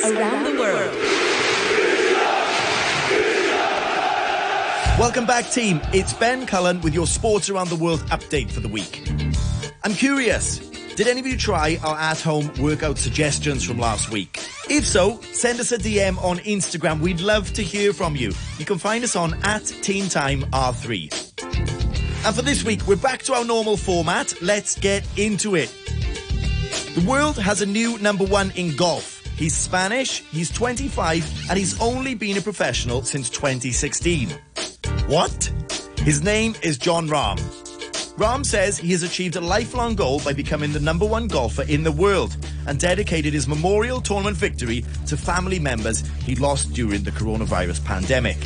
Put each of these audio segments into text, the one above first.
around the world. Welcome back, team. It's Ben Cullen with your Sports Around the World update for the week. I'm curious, did any of you try our at home workout suggestions from last week? If so, send us a DM on Instagram. We'd love to hear from you. You can find us on at Team Time R3. And for this week, we're back to our normal format. Let's get into it. The world has a new number one in golf. He's Spanish, he's 25, and he's only been a professional since 2016. What? His name is Jon Rahm. Rahm says he has achieved a lifelong goal by becoming the number one golfer in the world and dedicated his memorial tournament victory to family members he lost during the coronavirus pandemic.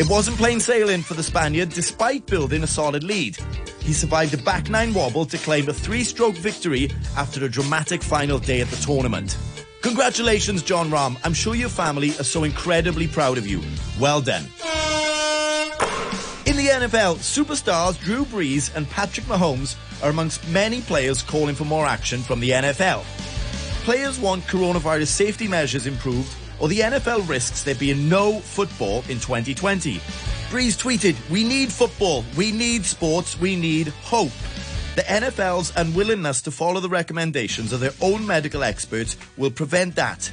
It wasn't plain sailing for the Spaniard despite building a solid lead. He survived a back nine wobble to claim a three stroke victory after a dramatic final day at the tournament. Congratulations, Jon Rahm. I'm sure your family are so incredibly proud of you. Well done. In the NFL, superstars Drew Brees and Patrick Mahomes are amongst many players calling for more action from the NFL. Players want coronavirus safety measures improved, or the NFL risks there being no football in 2020. Brees tweeted, We need football, we need sports, we need hope. The NFL's unwillingness to follow the recommendations of their own medical experts will prevent that.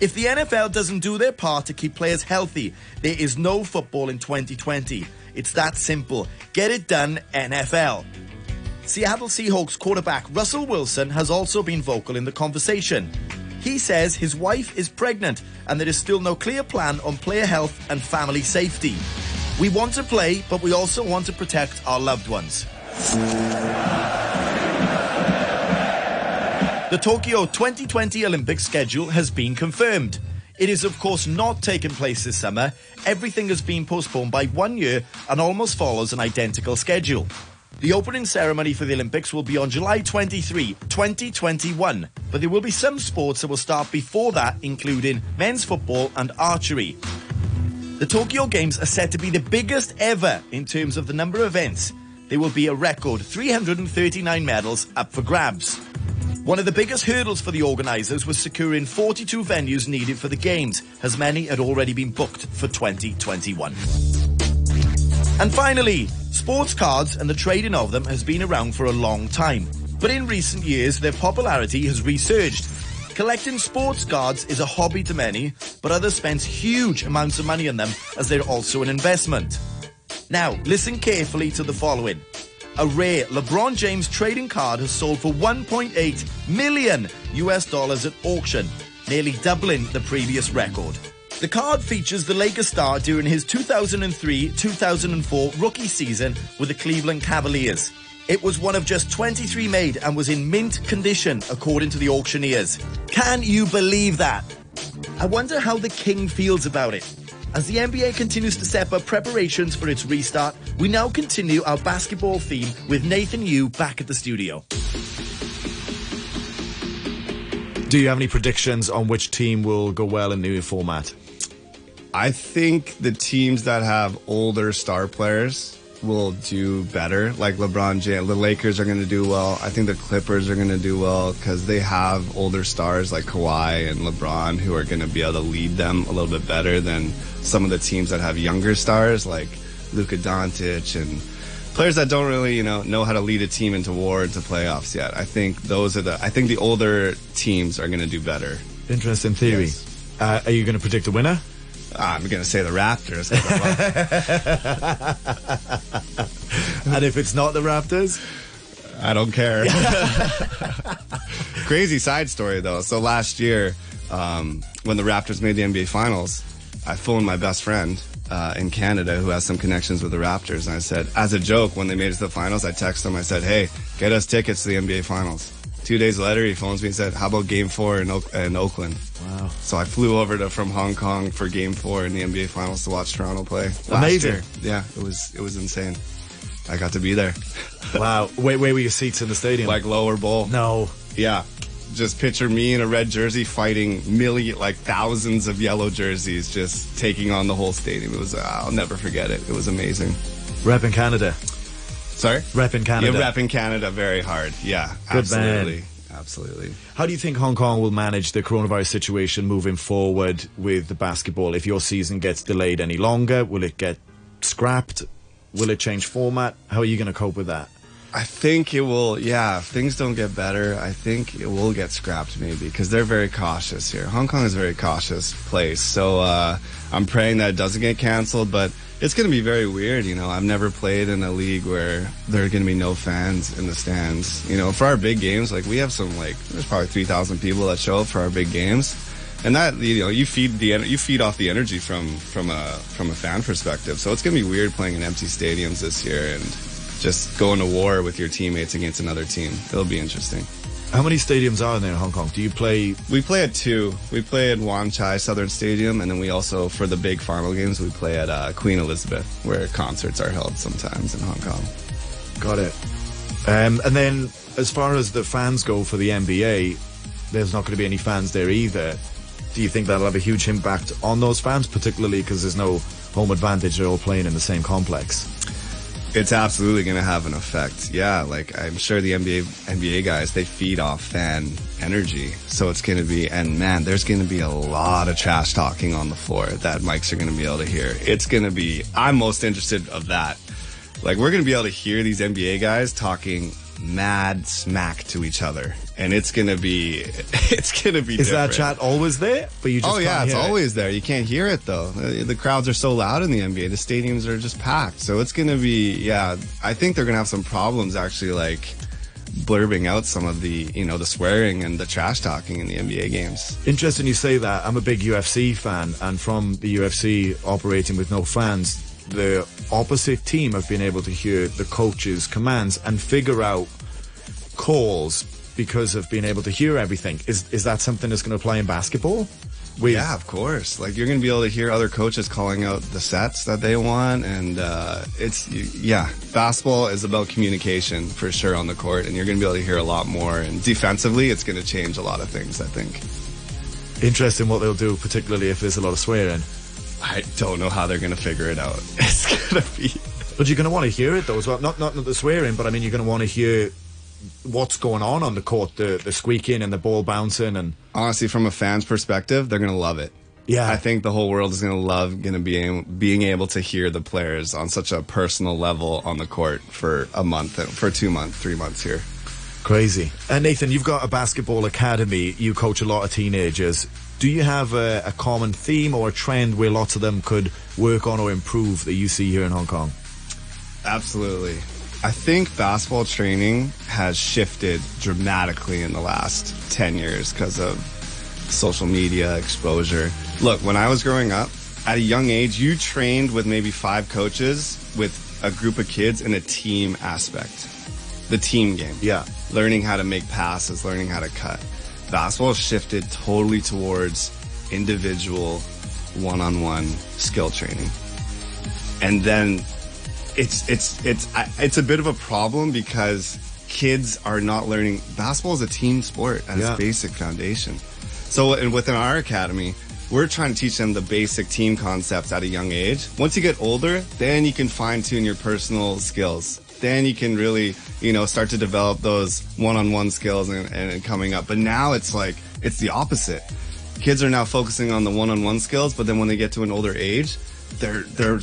If the NFL doesn't do their part to keep players healthy, there is no football in 2020. It's that simple. Get it done, NFL. Seattle Seahawks quarterback Russell Wilson has also been vocal in the conversation. He says his wife is pregnant and there is still no clear plan on player health and family safety. We want to play, but we also want to protect our loved ones. The Tokyo 2020 Olympic schedule has been confirmed. It is, of course, not taking place this summer. Everything has been postponed by one year and almost follows an identical schedule. The opening ceremony for the Olympics will be on July 23, 2021, but there will be some sports that will start before that, including men's football and archery. The Tokyo Games are set to be the biggest ever in terms of the number of events. There will be a record 339 medals up for grabs. One of the biggest hurdles for the organisers was securing 42 venues needed for the Games, as many had already been booked for 2021. And finally, sports cards and the trading of them has been around for a long time. But in recent years, their popularity has resurged. Collecting sports cards is a hobby to many, but others spend huge amounts of money on them as they're also an investment. Now, listen carefully to the following. A rare LeBron James trading card has sold for 1.8 million US dollars at auction, nearly doubling the previous record. The card features the Lakers star during his 2003-2004 rookie season with the Cleveland Cavaliers. It was one of just 23 made and was in mint condition according to the auctioneers. Can you believe that? I wonder how the king feels about it. As the NBA continues to step up preparations for its restart, we now continue our basketball theme with Nathan Yu back at the studio. Do you have any predictions on which team will go well in the new format? I think the teams that have older star players will do better. Like LeBron James, the Lakers are going to do well. I think the Clippers are going to do well because they have older stars like Kawhi and LeBron who are going to be able to lead them a little bit better than some of the teams that have younger stars like Luka Doncic and players that don't really, you know, know how to lead a team into war into playoffs yet. I think those are the. I think the older teams are going to do better. Interesting theory. Yes. Uh, are you going to predict a winner? Ah, I'm going to say the Raptors. and if it's not the Raptors? I don't care. Crazy side story though. So last year, um, when the Raptors made the NBA Finals, I phoned my best friend uh, in Canada who has some connections with the Raptors, and I said, as a joke, when they made it to the finals, I texted him. I said, "Hey, get us tickets to the NBA Finals." Two days later, he phones me and said, "How about Game Four in, Oak- in Oakland?" Wow. So I flew over to from Hong Kong for Game Four in the NBA Finals to watch Toronto play. Amazing. Yeah, it was it was insane. I got to be there, Wow. Where, where were your seats in the stadium? like lower bowl. no. Yeah. Just picture me in a red jersey fighting million, like thousands of yellow jerseys, just taking on the whole stadium. It was, uh, I'll never forget it. It was amazing. Rep in Canada. Sorry? Rep in Canada. Yeah, repping Canada very hard. Yeah, Good absolutely. Well, absolutely. How do you think Hong Kong will manage the coronavirus situation moving forward with the basketball? If your season gets delayed any longer, will it get scrapped? Will it change format? How are you going to cope with that? I think it will. Yeah, if things don't get better, I think it will get scrapped maybe because they're very cautious here. Hong Kong is a very cautious place, so uh, I'm praying that it doesn't get canceled. But it's going to be very weird. You know, I've never played in a league where there are going to be no fans in the stands. You know, for our big games, like we have some like there's probably three thousand people that show up for our big games. And that you know you feed the you feed off the energy from from a from a fan perspective, so it's gonna be weird playing in empty stadiums this year and just going to war with your teammates against another team. It'll be interesting. How many stadiums are there in Hong Kong? Do you play? We play at two. We play at Wan Chai Southern Stadium, and then we also, for the big final games, we play at uh, Queen Elizabeth, where concerts are held sometimes in Hong Kong. Got it. Um, and then, as far as the fans go for the NBA, there's not going to be any fans there either. Do you think that'll have a huge impact on those fans, particularly because there's no home advantage? They're all playing in the same complex. It's absolutely going to have an effect. Yeah, like I'm sure the NBA NBA guys they feed off fan energy, so it's going to be. And man, there's going to be a lot of trash talking on the floor that mics are going to be able to hear. It's going to be. I'm most interested of that. Like we're going to be able to hear these NBA guys talking mad smack to each other, and it's to be. It's to be. Is different. that chat always there? But you just Oh yeah, it's it? always there. You can't hear it though. The, the crowds are so loud in the NBA. The stadiums are just packed. So it's gonna be yeah. I think they're gonna have some problems actually like blurbing out some of the you know the swearing and the trash talking in the NBA games. Interesting you say that. I'm a big UFC fan, and from the UFC operating with no fans, the opposite team have been able to hear the coach's commands and figure out calls because of being able to hear everything. Is is that something that's going to apply in basketball? With, Yeah, of course. Like you're gonna be able to hear other coaches calling out the sets that they want, and uh, it's yeah. Basketball is about communication for sure on the court, and you're gonna be able to hear a lot more. And defensively, it's gonna change a lot of things. I think. Interesting what they'll do, particularly if there's a lot of swearing. I don't know how they're gonna figure it out. It's gonna be. But you're going to want to hear it though as well. Not not the swearing, but I mean you're going to want to hear what's going on on the court, the the squeaking and the ball bouncing and honestly, from a fan's perspective, they're gonna love it. Yeah. I think the whole world is gonna love gonna be being able to hear the players on such a personal level on the court for a month, for two months, three months here. Crazy. And Nathan, you've got a basketball academy. You coach a lot of teenagers. Do you have a, a common theme or a trend where lots of them could work on or improve that you see here in Hong Kong? Absolutely. I think basketball training has shifted dramatically in the last 10 years because of social media exposure. Look, when I was growing up, at a young age, you trained with maybe five coaches with a group of kids in a team aspect. The team game. Yeah. Learning how to make passes, learning how to cut. Basketball shifted totally towards individual one-on-one skill training. And then it's it's it's it's a bit of a problem because kids are not learning basketball is a team sport at Yeah. its basic foundation. So and within our academy, we're trying to teach them the basic team concepts at a young age. Once you get older, then you can fine tune your personal skills. Then you can really, you know, start to develop those one-on-one skills and, and coming up. But now it's like it's the opposite. Kids are now focusing on the one-on-one skills, but then when they get to an older age, they're they're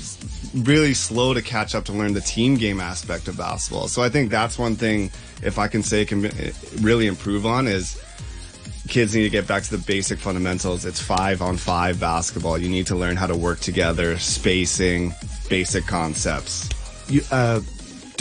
really slow to catch up to learn the team game aspect of basketball. So I think that's one thing, if I can say, can really improve on is kids need to get back to the basic fundamentals. It's five on five basketball. You need to learn how to work together, spacing, basic concepts. You, uh,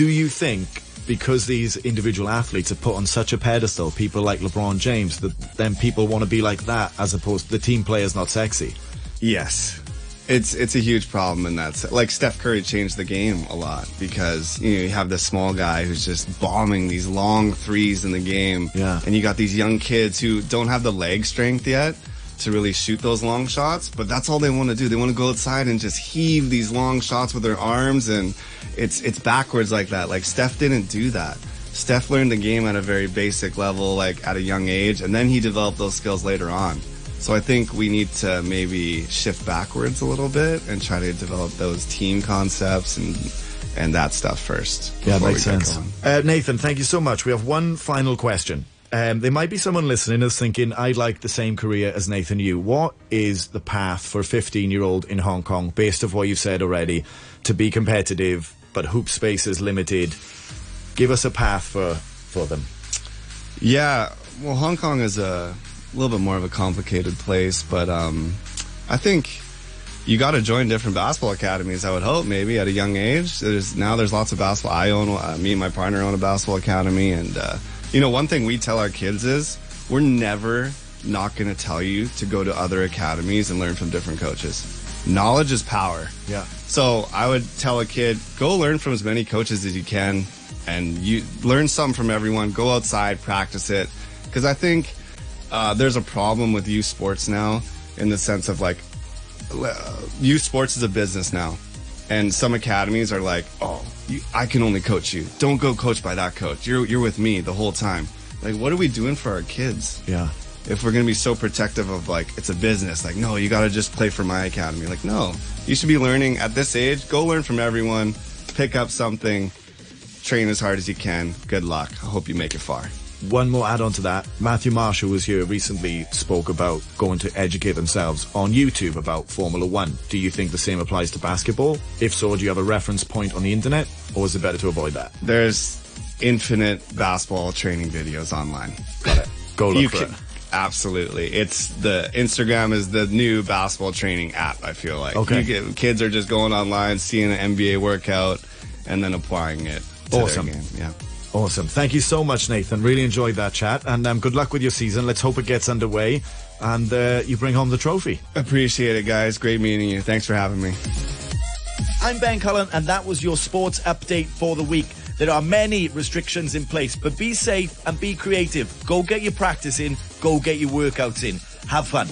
do you think because these individual athletes are put on such a pedestal, people like LeBron James, that then people want to be like that as opposed to the team player's not sexy? Yes. It's it's a huge problem in that. Like Steph Curry changed the game a lot because you know you have this small guy who's just bombing these long threes in the game, Yeah. and you got these young kids who don't have the leg strength yet to really shoot those long shots, but that's all they want to do. They want to go outside and just heave these long shots with their arms, and it's it's backwards like that. Like Steph didn't do that. Steph learned the game at a very basic level, like at a young age, and then he developed those skills later on. So I think we need to maybe shift backwards a little bit and try to develop those team concepts and and that stuff first. Yeah, before makes sense. Uh, Nathan, thank you so much. We have one final question. Um, there might be someone listening who's thinking, I'd like the same career as Nathan Yu. What is the path for a 15 year old in Hong Kong, based off what you've said already, to be competitive, but hoop space is limited? Give us a path for, for them. Yeah, well, Hong Kong is a little bit more of a complicated place, but um, I think you got to join different basketball academies. I would hope maybe at a young age. There's now there's lots of basketball. I own uh, me and my partner own a basketball academy, and uh, you know one thing we tell our kids is we're never not going to tell you to go to other academies and learn from different coaches. Knowledge is power. Yeah. So I would tell a kid, go learn from as many coaches as you can and you learn something from everyone. Go outside, practice it. Cause I think, uh, there's a problem with youth sports now in the sense of like, uh, youth sports is a business now. And some academies are like, oh, you, I can only coach you. Don't go coach by that coach. You're, you're with me the whole time. Like, what are we doing for our kids? Yeah. if we're going to be so protective of like it's a business like no you got to just play for my academy like no you should be learning at this age go learn from everyone pick up something train as hard as you can good luck i hope you make it far One more add on to that. Matthew Marshall was here recently, spoke about going to educate themselves on YouTube about Formula One. Do you think the same applies to basketball? If so, do you have a reference point on the internet, or is it better to avoid that? there's infinite basketball training videos online Got it. Go look You for can- it. Absolutely. It's the Instagram is the new basketball training app, I feel like. Okay. You get, kids are just going online, seeing an NBA workout, and then applying it to Awesome. their game. Yeah. Awesome. Thank you so much, Nathan. Really enjoyed that chat, and um, good luck with your season. Let's hope it gets underway, and uh, you bring home the trophy. Appreciate it, guys. Great meeting you. Thanks for having me. I'm Ben Cullen, and that was your sports update for the week. There are many restrictions in place, but be safe and be creative. Go get your practice in, go get your workouts in. Have fun.